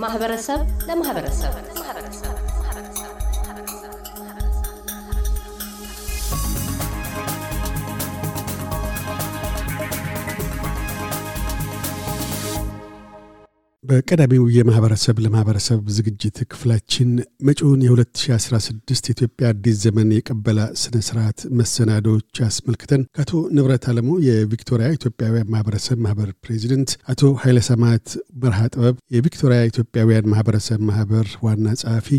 ከማህበረሰብ ለማህበረሰብ በቀዳሚው የማህበረሰብ ለማህበረሰብ ዝግጅት ክፍላችን መጪውን የ2016 ኢትዮጵያ አዲስ ዘመን የቀበላ ስነ ስርዓት መሰናዶዎች አስመልክተን ከአቶ ንብረት አለሙ የቪክቶሪያ ኢትዮጵያውያን ማህበረሰብ ማህበር ፕሬዚደንት፣ አቶ ኃይለሰማት መርሃ ጥበብ የቪክቶሪያ ኢትዮጵያውያን ማህበረሰብ ማህበር ዋና ጸሐፊ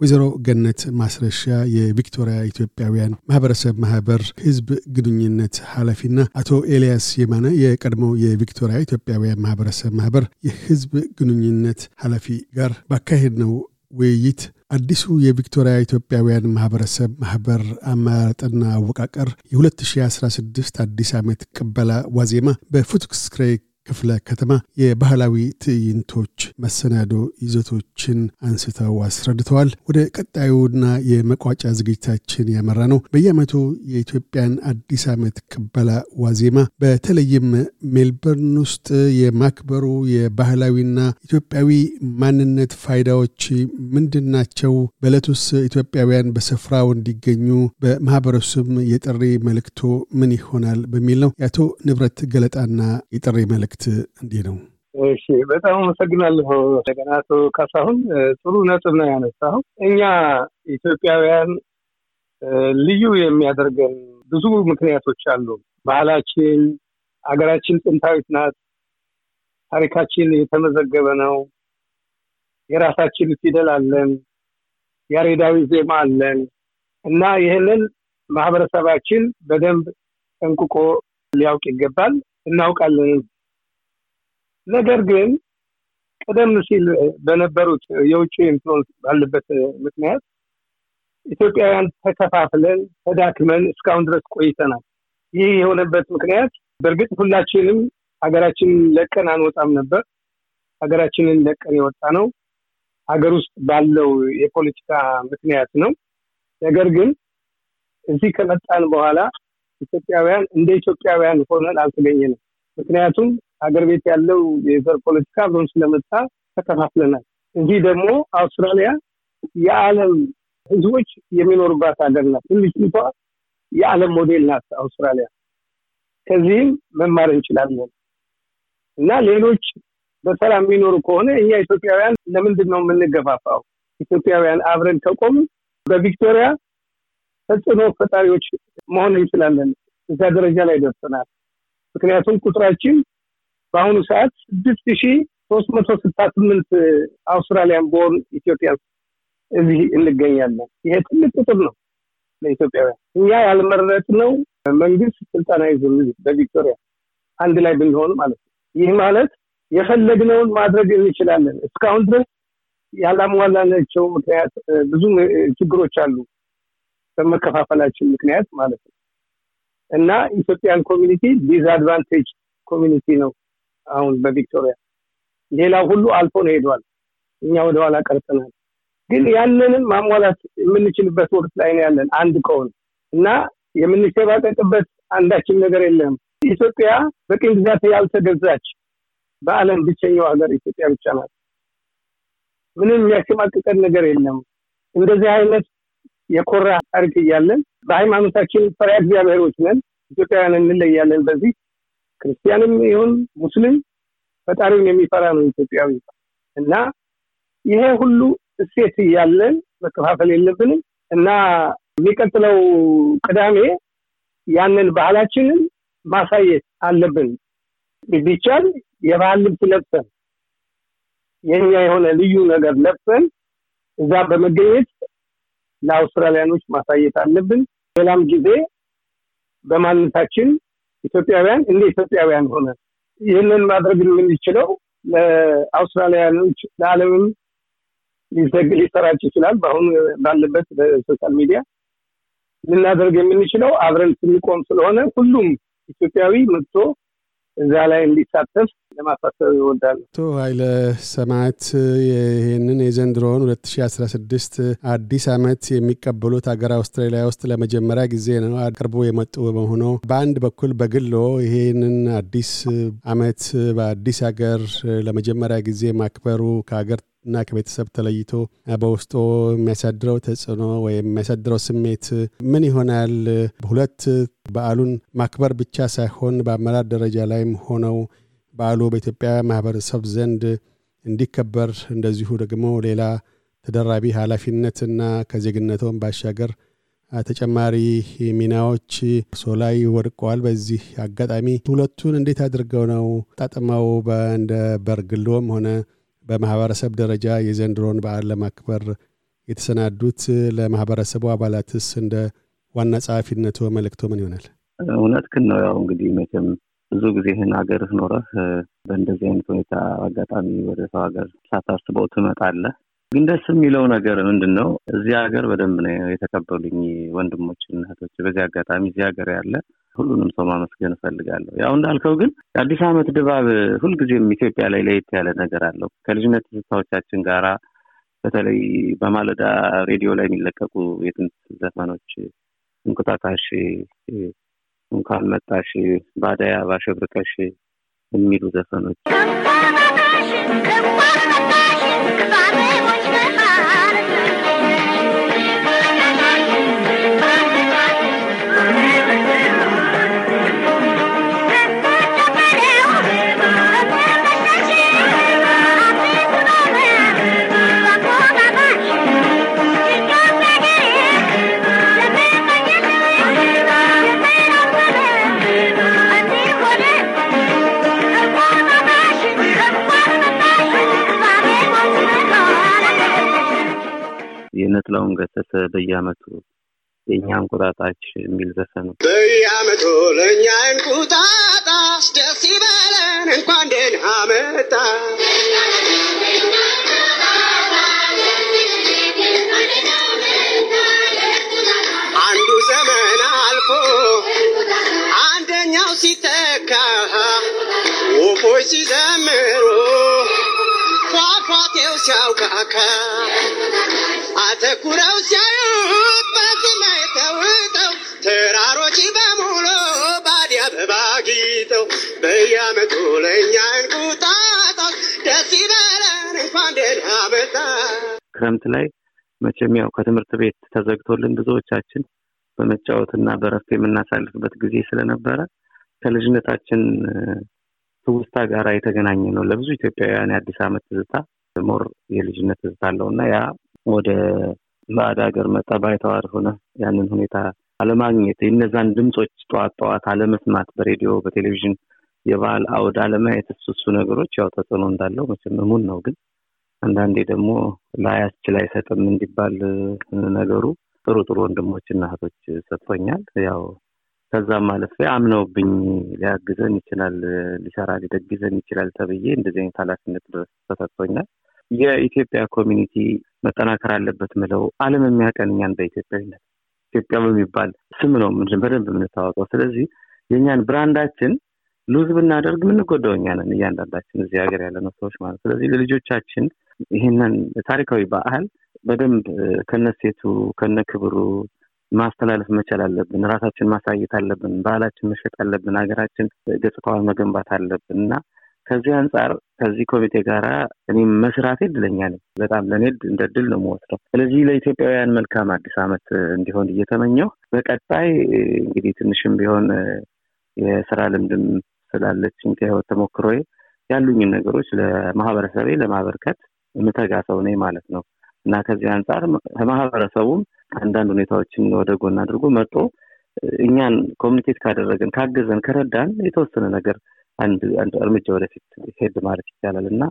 ወይዘሮ ገነት ማስረሻ የቪክቶሪያ ኢትዮጵያውያን ማህበረሰብ ማህበር ህዝብ ግንኙነት ኃላፊና አቶ ኤልያስ የማነ የቀድሞው የቪክቶሪያ ኢትዮጵያውያን ማህበረሰብ ማህበር የህዝብ ግንኙነት ኃላፊ ጋር ባካሄድ ነው ውይይት አዲሱ የቪክቶሪያ ኢትዮጵያውያን ማህበረሰብ ማህበር አመራረጥና አወቃቀር የ2016 አዲስ ዓመት ቅበላ ዋዜማ በፉትስክሬ ክፍለ ከተማ የባህላዊ ትዕይንቶች መሰናዶ ይዘቶችን አንስተው አስረድተዋል። ወደ ቀጣዩና የመቋጫ ዝግጅታችን ያመራ ነው። በየዓመቱ የኢትዮጵያን አዲስ ዓመት ቅበላ ዋዜማ በተለይም ሜልበርን ውስጥ የማክበሩ የባህላዊና ኢትዮጵያዊ ማንነት ፋይዳዎች ምንድን ናቸው? በዕለቱስ ኢትዮጵያውያን በስፍራው እንዲገኙ በማህበረሰቡም የጥሪ መልእክቶ ምን ይሆናል? በሚል ነው የአቶ ንብረት ገለጣና የጥሪ መልእክት እንዲህ ነው። እሺ፣ በጣም አመሰግናለሁ። እንደገና አቶ ካሳሁን ጥሩ ነጥብ ነው ያነሳው። እኛ ኢትዮጵያውያን ልዩ የሚያደርገን ብዙ ምክንያቶች አሉ። ባህላችን፣ አገራችን ጥንታዊት ናት። ታሪካችን የተመዘገበ ነው። የራሳችን ፊደል አለን። ያሬዳዊ ዜማ አለን እና ይህንን ማህበረሰባችን በደንብ ጠንቅቆ ሊያውቅ ይገባል። እናውቃለን። ነገር ግን ቀደም ሲል በነበሩት የውጭ ኢንፍሉወንስ ባለበት ምክንያት ኢትዮጵያውያን ተከፋፍለን ተዳክመን እስካሁን ድረስ ቆይተናል። ይህ የሆነበት ምክንያት በእርግጥ ሁላችንም ሀገራችንን ለቀን አንወጣም ነበር። ሀገራችንን ለቀን የወጣ ነው ሀገር ውስጥ ባለው የፖለቲካ ምክንያት ነው። ነገር ግን እዚህ ከመጣን በኋላ ኢትዮጵያውያን እንደ ኢትዮጵያውያን ሆነን አልተገኘንም። ምክንያቱም ሀገር ቤት ያለው የዘር ፖለቲካ አብሮን ስለመጣ ተከፋፍለናል። እዚህ ደግሞ አውስትራሊያ የዓለም ህዝቦች የሚኖሩባት ሀገር ናት። ትንሽቷ የዓለም ሞዴል ናት አውስትራሊያ። ከዚህም መማር እንችላለን እና ሌሎች በሰላም የሚኖሩ ከሆነ እኛ ኢትዮጵያውያን ለምንድን ነው የምንገፋፋው? ኢትዮጵያውያን አብረን ከቆም በቪክቶሪያ ተጽዕኖ ፈጣሪዎች መሆን እንችላለን። እዛ ደረጃ ላይ ደርሰናል። ምክንያቱም ቁጥራችን በአሁኑ ሰዓት ስድስት ሺ ሶስት መቶ ስልሳ ስምንት አውስትራሊያን ቦርን ኢትዮጵያን እዚህ እንገኛለን። ይሄ ትልቅ ቁጥር ነው ለኢትዮጵያውያን። እኛ ያልመረጥነው መንግስት ስልጠና ይዞ በቪክቶሪያ አንድ ላይ ብንሆን ማለት ነው። ይህ ማለት የፈለግነውን ማድረግ እንችላለን። እስካሁን ድረስ ያላሟላናቸው ምክንያት ብዙ ችግሮች አሉ በመከፋፈላችን ምክንያት ማለት ነው እና Ethiopian community disadvantage community ነው አሁን በቪክቶሪያ ሌላው ሁሉ አልፎ ነው ሄዷል። እኛ ወደኋላ ቀርተናል። ግን ያንንም ማሟላት የምንችልበት ወቅት ላይ ነው ያለን። አንድ ከሆን እና የምንሸባቀቅበት አንዳችን ነገር የለም። ኢትዮጵያ በቅኝ ግዛት ያልተገዛች በአለም ብቸኛው ሀገር ኢትዮጵያ ብቻ ናት። ምንም የሚያሸማቅቀን ነገር የለም። እንደዚህ አይነት የኮራ ታሪክ እያለን በሃይማኖታችን ፈሪያ እግዚአብሔሮች ነን። ኢትዮጵያውያን እንለያለን በዚህ ክርስቲያንም ይሁን ሙስሊም ፈጣሪውን የሚፈራ ነው ኢትዮጵያዊ። እና ይሄ ሁሉ እሴት እያለን መከፋፈል የለብንም። እና የሚቀጥለው ቅዳሜ ያንን ባህላችንን ማሳየት አለብን። ቢቻል የባህል ልብስ ለብሰን የኛ የሆነ ልዩ ነገር ለብሰን እዛ በመገኘት ለአውስትራሊያኖች ማሳየት አለብን። ሌላም ጊዜ በማንነታችን ኢትዮጵያውያን እንደ ኢትዮጵያውያን ሆነ። ይህንን ማድረግ የምንችለው ለአውስትራሊያኖች ለዓለምም ሊሰራጭ ይችላል። በአሁኑ ባለበት በ social media ልናደርግ የምንችለው አብረን ስንቆም ስለሆነ ሁሉም ኢትዮጵያዊ መጥቶ እዛ ላይ እንዲሳተፍ ለማሳሰብ ይወዳሉ። አቶ ኃይለ ሰማዕት ይህንን የዘንድሮውን 2016 አዲስ ዓመት የሚቀበሉት ሀገር አውስትራሊያ ውስጥ ለመጀመሪያ ጊዜ ነው አቅርቦ የመጡ በመሆኑ በአንድ በኩል በግሎ ይህንን አዲስ ዓመት በአዲስ ሀገር ለመጀመሪያ ጊዜ ማክበሩ ከሀገር እና ከቤተሰብ ተለይቶ በውስጡ የሚያሳድረው ተጽዕኖ ወይም የሚያሳድረው ስሜት ምን ይሆናል? ሁለት በዓሉን ማክበር ብቻ ሳይሆን በአመራር ደረጃ ላይም ሆነው በዓሉ በኢትዮጵያ ማህበረሰብ ዘንድ እንዲከበር እንደዚሁ ደግሞ ሌላ ተደራቢ ኃላፊነትና ከዜግነቶም ባሻገር ተጨማሪ ሚናዎች እርሶ ላይ ወድቀዋል። በዚህ አጋጣሚ ሁለቱን እንዴት አድርገው ነው ጣጥመው እንደ በርግሎም ሆነ በማህበረሰብ ደረጃ የዘንድሮን በዓል ለማክበር የተሰናዱት? ለማህበረሰቡ አባላትስ እንደ ዋና ጸሐፊነቱ መልእክቶ ምን ይሆናል? እውነት ግን ነው። ያው እንግዲህ መቼም ብዙ ጊዜ ይህን ሀገርህ ኖረህ በእንደዚህ አይነት ሁኔታ አጋጣሚ ወደ ሰው ሀገር ሳታስበው ትመጣለህ። ግን ደስ የሚለው ነገር ምንድን ነው? እዚህ ሀገር በደንብ ነው የተቀበሉኝ ወንድሞችን እህቶች። በዚህ አጋጣሚ እዚህ ሀገር ያለ ሁሉንም ሰው ማመስገን እፈልጋለሁ። ያው እንዳልከው ግን የአዲስ ዓመት ድባብ ሁልጊዜም ኢትዮጵያ ላይ ለየት ያለ ነገር አለው። ከልጅነት ትዝታዎቻችን ጋራ በተለይ በማለዳ ሬዲዮ ላይ የሚለቀቁ የጥንት ዘፈኖች እንቁጣጣሽ፣ እንኳን መጣሽ፣ ባዳይ አበባ አሸብርቀሽ የሚሉ ዘፈኖች የነጥላውን ገሰሰ በየአመቱ የእኛ እንቁጣጣች የሚል ዘፈን በየአመቱ ለእኛ እንቁጣጣሽ ደስ ይበለን እንኳን ደህና መጣ። አንዱ ዘመን አልፎ አንደኛው ሲተካ ወፎች ሲዘምሩ ፏፏቴው ሲያውካካ አተኩረው ሲያዩት በሰማይ ተውጠው ተራሮች በሙሉ ባዲ አበባ ጊጠው በየአመቱ ለእኛ እንቁጣጣሽ ደስ ይበለን እንኳን ደህና መጣ። ክረምት ላይ መቼም ያው ከትምህርት ቤት ተዘግቶልን ብዙዎቻችን በመጫወትና በረፍት የምናሳልፍበት ጊዜ ስለነበረ ከልጅነታችን ትውስታ ጋር የተገናኘ ነው። ለብዙ ኢትዮጵያውያን የአዲስ ዓመት ትዝታ more የልጅነት ትዝታ አለው እና ያ ወደ ባዕድ ሀገር መጣ ባይተዋር ሆነ ያንን ሁኔታ አለማግኘት የነዛን ድምፆች ጠዋት ጠዋት አለመስማት በሬዲዮ በቴሌቪዥን የበዓል አውድ አለማየት እሱ ነገሮች ያው ተጽዕኖ እንዳለው መቼም እሙን ነው። ግን አንዳንዴ ደግሞ ላያስችል አይሰጥም እንዲባል ነገሩ ጥሩ ጥሩ ወንድሞችና እህቶች ሰጥቶኛል። ያው ከዛም ማለፍ አምነውብኝ ሊያግዘን ይችላል፣ ሊሰራ ሊደግዘን ይችላል ተብዬ እንደዚህ አይነት ኃላፊነት ድረስ ተሰጥቶኛል። የኢትዮጵያ community መጠናከር አለበት ምለው ዓለም የሚያቀን እኛን በኢትዮጵያዊነት ኢትዮጵያ በሚባል ስም ነው በደንብ የምንታወቀው። ስለዚህ የእኛን brand አችን lose ብናደርግ የምንጎዳው እኛ ነን፣ እያንዳንዳችን እዚህ ሀገር ያለነው ሰዎች ማለት። ስለዚህ ለልጆቻችን ይህንን ታሪካዊ በዓል በደንብ ከነሴቱ ከነክብሩ ማስተላለፍ መቻል አለብን። ራሳችን ማሳየት አለብን። ባህላችን መሸጥ አለብን። ሀገራችን ገጽታዋን መገንባት አለብን እና ከዚህ አንጻር ከዚህ ኮሚቴ ጋራ እኔም መስራቴ እድለኛ ነኝ። በጣም ለእኔ እንደ ድል ነው የምወስደው። ስለዚህ ለኢትዮጵያውያን መልካም አዲስ ዓመት እንዲሆን እየተመኘው በቀጣይ እንግዲህ ትንሽም ቢሆን የስራ ልምድም ስላለችኝ ከህይወት ተሞክሮዬ ያሉኝን ነገሮች ለማህበረሰቤ ለማበርከት የምተጋ ሰው ነኝ ማለት ነው እና ከዚህ አንጻር ማህበረሰቡም አንዳንድ ሁኔታዎችን ወደ ጎን አድርጎ መጦ እኛን ኮሚኒኬት ካደረገን ካገዘን ከረዳን የተወሰነ ነገር አንድ አንድ እርምጃ ወደፊት ሄድ ማለት ይቻላል እና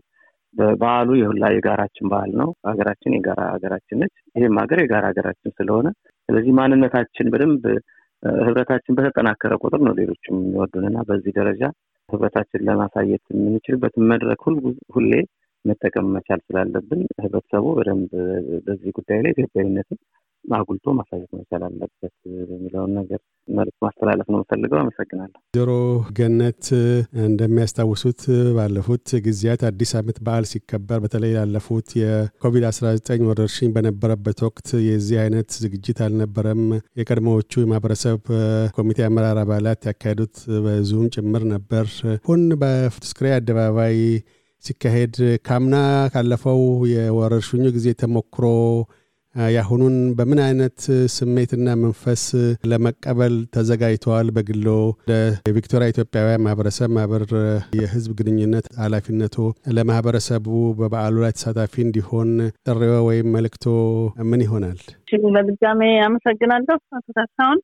በዓሉ የሁላ የጋራችን በዓል ነው። ሀገራችን የጋራ ሀገራችን ነች። ይህም ሀገር የጋራ ሀገራችን ስለሆነ ስለዚህ ማንነታችን በደንብ ህብረታችን በተጠናከረ ቁጥር ነው ሌሎችም የሚወዱንና በዚህ ደረጃ ህብረታችን ለማሳየት የምንችልበትን መድረክ ሁሌ መጠቀም መቻል ስላለብን ህብረተሰቡ በደንብ በዚህ ጉዳይ ላይ ኢትዮጵያዊነትን አጉልቶ ማሳየት መቻል አለበት የሚለውን ነገር መልዕክት ማስተላለፍ ነው የምፈልገው። አመሰግናለሁ። ዞሮ ገነት እንደሚያስታውሱት ባለፉት ጊዜያት አዲስ ዓመት በዓል ሲከበር በተለይ ላለፉት የኮቪድ-19 ወረርሽኝ በነበረበት ወቅት የዚህ አይነት ዝግጅት አልነበረም። የቀድሞዎቹ የማህበረሰብ ኮሚቴ አመራር አባላት ያካሄዱት በዙም ጭምር ነበር። ሁን በፍትስክሬ አደባባይ ሲካሄድ ካምና ካለፈው የወረርሽኙ ጊዜ ተሞክሮ የአሁኑን በምን አይነት ስሜትና መንፈስ ለመቀበል ተዘጋጅተዋል? በግሎ ለቪክቶሪያ ኢትዮጵያውያን ማህበረሰብ ማህበር የህዝብ ግንኙነት ኃላፊነቱ ለማህበረሰቡ በበዓሉ ላይ ተሳታፊ እንዲሆን ጥሪዎ ወይም መልእክቶ ምን ይሆናል? በድጋሜ አመሰግናለሁ አቶ ካሳሁን።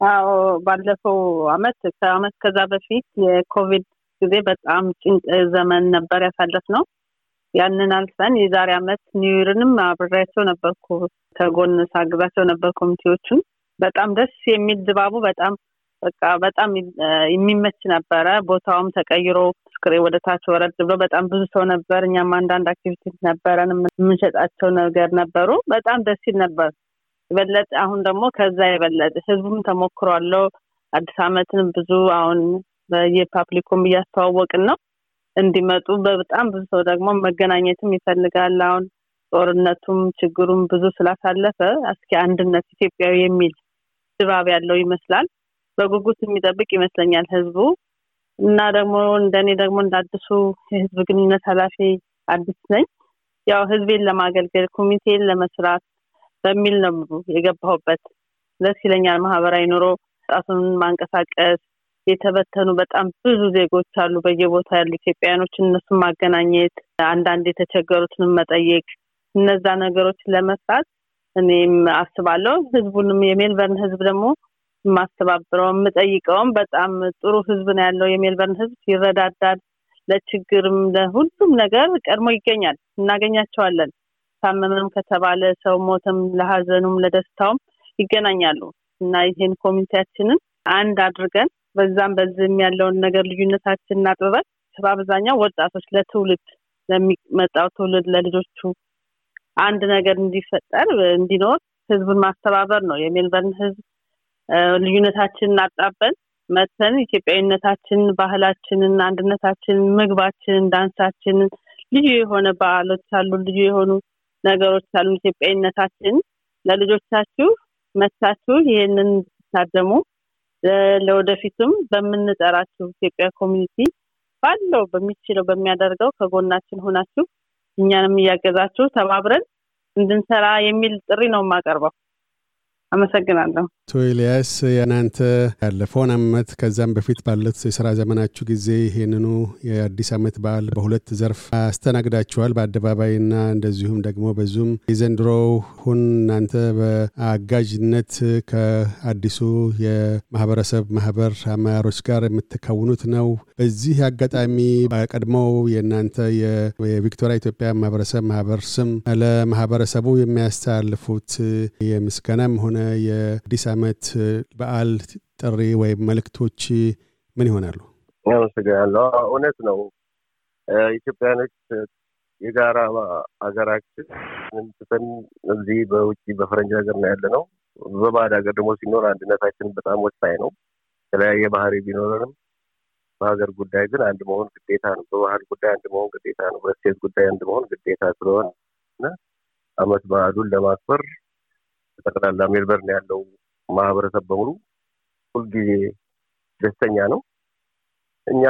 አዎ ባለፈው አመት ከአመት ከዛ በፊት የኮቪድ ጊዜ በጣም ጭንቅ ዘመን ነበር ያሳለፍነው። ያንን አልፈን የዛሬ አመት New Year ንም አብሬያቸው ነበርኩ። ከጎን ሳግዛቸው ነበር ኮሚቴዎቹን። በጣም ደስ የሚል ድባቡ በጣም በቃ በጣም የሚመች ነበረ። ቦታውም ተቀይሮ ፉትስክሬ ወደ ታች ወረድ ብሎ በጣም ብዙ ሰው ነበር። እኛም አንዳንድ activity ነበረን፣ የምንሸጣቸው ነገር ነበሩ። በጣም ደስ ይል ነበር። የበለጠ አሁን ደግሞ ከዛ የበለጠ ህዝቡም ተሞክሯለው። አዲስ አመትንም ብዙ አሁን በየፓብሊኩም እያስተዋወቅን ነው እንዲመጡ በጣም ብዙ ሰው ደግሞ መገናኘትም ይፈልጋል። አሁን ጦርነቱም ችግሩም ብዙ ስላሳለፈ እስኪ አንድነት ኢትዮጵያዊ የሚል ድባብ ያለው ይመስላል። በጉጉት የሚጠብቅ ይመስለኛል ህዝቡ እና ደግሞ እንደኔ ደግሞ እንዳዲሱ የህዝብ ግንኙነት ኃላፊ አዲስ ነኝ። ያው ህዝቤን ለማገልገል ኮሚቴን ለመስራት በሚል ነው የገባሁበት። ደስ ይለኛል። ማህበራዊ ኑሮ ጣቱን ማንቀሳቀስ የተበተኑ በጣም ብዙ ዜጎች አሉ በየቦታ ያሉ ኢትዮጵያውያኖች፣ እነሱን ማገናኘት፣ አንዳንድ የተቸገሩትንም መጠየቅ፣ እነዛ ነገሮችን ለመስራት እኔም አስባለሁ። ህዝቡንም የሜልበርን ህዝብ ደግሞ የማስተባብረው የምጠይቀውም በጣም ጥሩ ህዝብ ነው ያለው። የሜልበርን ህዝብ ይረዳዳል። ለችግርም ለሁሉም ነገር ቀድሞ ይገኛል፣ እናገኛቸዋለን። ታመመም ከተባለ ሰው ሞተም፣ ለሀዘኑም ለደስታውም ይገናኛሉ እና ይህን ኮሚኒቲያችንን አንድ አድርገን በዛም በዚህም ያለውን ነገር ልዩነታችን እናጥበን በአብዛኛው ወጣቶች ለትውልድ ለሚመጣው ትውልድ ለልጆቹ አንድ ነገር እንዲፈጠር እንዲኖር ህዝቡን ማስተባበር ነው። የሜልበርን ህዝብ ልዩነታችንን አጣበን መተን ኢትዮጵያዊነታችን፣ ባህላችንን፣ አንድነታችንን፣ ምግባችንን፣ ዳንሳችንን ልዩ የሆነ በዓሎች አሉ፣ ልዩ የሆኑ ነገሮች አሉ። ኢትዮጵያዊነታችን ለልጆቻችሁ መጥታችሁ ይህንን እንድትታደሙ ለወደፊቱም በምንጠራችሁ ኢትዮጵያ community ባለው በሚችለው በሚያደርገው ከጎናችን ሆናችሁ እኛንም እያገዛችሁ ተባብረን እንድንሰራ የሚል ጥሪ ነው የማቀርበው። አመሰግናለሁ። አቶ ኤልያስ የእናንተ ያለፈውን አመት ከዛም በፊት ባለት የስራ ዘመናችሁ ጊዜ ይህንኑ የአዲስ አመት በዓል በሁለት ዘርፍ አስተናግዳችኋል፣ በአደባባይና እንደዚሁም ደግሞ በዙም። የዘንድሮውን እናንተ በአጋዥነት ከአዲሱ የማህበረሰብ ማህበር አመራሮች ጋር የምትከውኑት ነው። በዚህ አጋጣሚ በቀድሞው የእናንተ የቪክቶሪያ ኢትዮጵያ ማህበረሰብ ማህበር ስም ለማህበረሰቡ የሚያስተላልፉት የምስጋናም ሆነ የአዲስ ዓመት በዓል ጥሪ ወይም መልእክቶች ምን ይሆናሉ? አመሰግናለሁ። እውነት ነው። ኢትዮጵያኖች የጋራ ሀገራችን ትተን እዚህ በውጭ በፈረንጅ ሀገር ነው ያለ ነው። በባዕድ ሀገር ደግሞ ሲኖር አንድነታችን በጣም ወሳኝ ነው። የተለያየ ባህሪ ቢኖረንም በሀገር ጉዳይ ግን አንድ መሆን ግዴታ ነው። በባህል ጉዳይ አንድ መሆን ግዴታ ነው። በሴት ጉዳይ አንድ መሆን ግዴታ ስለሆነ አመት በዓሉን ለማክበር ጠቅላላ ሜልበርን ያለው ማህበረሰብ በሙሉ ሁልጊዜ ደስተኛ ነው። እኛ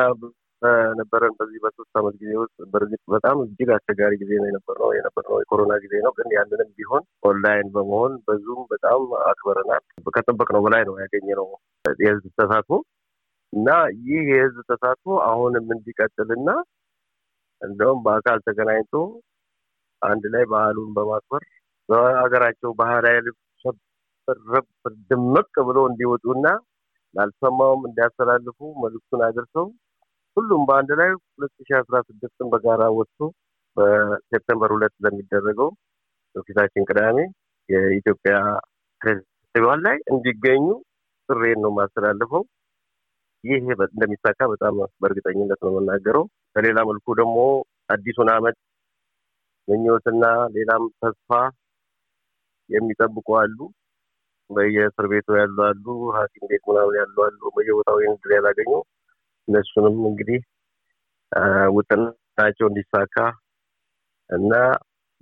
በነበረን በዚህ በሶስት አመት ጊዜ ውስጥ በእርግጥ በጣም እጅግ አስቸጋሪ ጊዜ ነው የነበርነው የነበርነው የኮሮና ጊዜ ነው። ግን ያንንም ቢሆን ኦንላይን በመሆን በ Zoom በጣም አክበረናል። ከጠበቅነው በላይ ነው ያገኘነው የህዝብ ተሳትፎ እና ይህ የህዝብ ተሳትፎ አሁንም እንዲቀጥልና እንደውም በአካል ተገናኝቶ አንድ ላይ በዓሉን በማክበር በሀገራቸው ባህላዊ ልብስ ረብ ድምቅ ብሎ እንዲወጡና ላልሰማውም እንዲያስተላልፉ መልዕክቱን አድርሰው ሁሉም በአንድ ላይ ሁለት ሺህ አስራ ስድስትን በጋራ ወጥቶ በ September ሁለት ለሚደረገው በፊታችን ቅዳሜ የኢትዮጵያ ፌስቲቫል ላይ እንዲገኙ ጥሪዬን ነው የማስተላልፈው። ይህ እንደሚሳካ በጣም በእርግጠኝነት ነው የምናገረው። በሌላ መልኩ ደግሞ አዲሱን አመት ምኞትና ሌላም ተስፋ የሚጠብቁ አሉ። በየእስር ቤቱ ያሉ አሉ፣ ሐኪም ቤት ምናምን ያሉ አሉ። በየቦታው ዕድል ያላገኙ እነሱንም እንግዲህ ውጥናቸው እንዲሳካ እና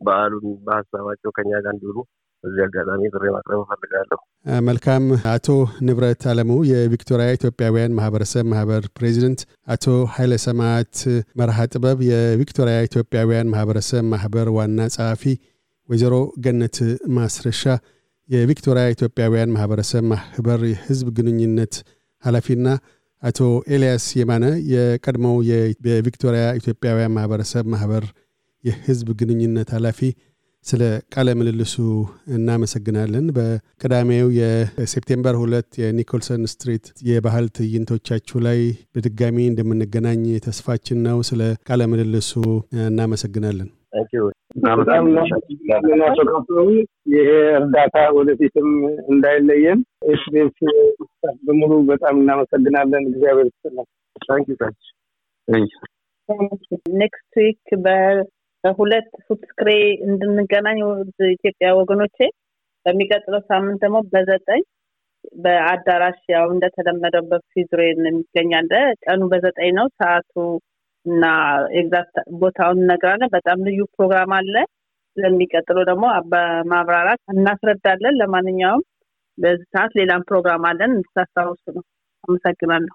በዓሉን በሀሳባቸው ከኛ ጋር እንዲውሉ በዚህ አጋጣሚ ጥሪ ማቅረብ እፈልጋለሁ። መልካም። አቶ ንብረት አለሙ የቪክቶሪያ ኢትዮጵያውያን ማህበረሰብ ማህበር ፕሬዚደንት፣ አቶ ኃይለ ሰማዕት መርሃ ጥበብ የቪክቶሪያ ኢትዮጵያውያን ማህበረሰብ ማህበር ዋና ጸሐፊ፣ ወይዘሮ ገነት ማስረሻ የቪክቶሪያ ኢትዮጵያውያን ማህበረሰብ ማህበር የህዝብ ግንኙነት ኃላፊና አቶ ኤልያስ የማነ የቀድሞው የቪክቶሪያ ኢትዮጵያውያን ማህበረሰብ ማህበር የህዝብ ግንኙነት ኃላፊ ስለ ቃለ ምልልሱ እናመሰግናለን። በቅዳሜው የ September ሁለት የ Nicholson Street የባህል ትዕይንቶቻችሁ ላይ በድጋሚ እንደምንገናኝ ተስፋችን ነው። ስለ ቃለ ምልልሱ እናመሰግናለን። በጣም ይሄ እርዳታ ወደፊትም እንዳይለየን ኤስቢኤስ በሙሉ በጣም እናመሰግናለን። እግዚአብሔር ይስጥልን። Next week በሁለት ፉትስክሬ እንድንገናኝ ኢትዮጵያ ወገኖቼ፣ በሚቀጥለው ሳምንት ደግሞ በዘጠኝ በአዳራሽ ያው እንደተለመደው በፊዝሮይ የሚገኛል ቀኑ በዘጠኝ ነው። ሰዓቱ እና exact ቦታውን እነግራለን። በጣም ልዩ ፕሮግራም አለ። ለሚቀጥለው ደግሞ በማብራራት እናስረዳለን። ለማንኛውም በዚህ ሰዓት ሌላም ፕሮግራም አለን እንድታስታውሱ ነው። አመሰግናለሁ።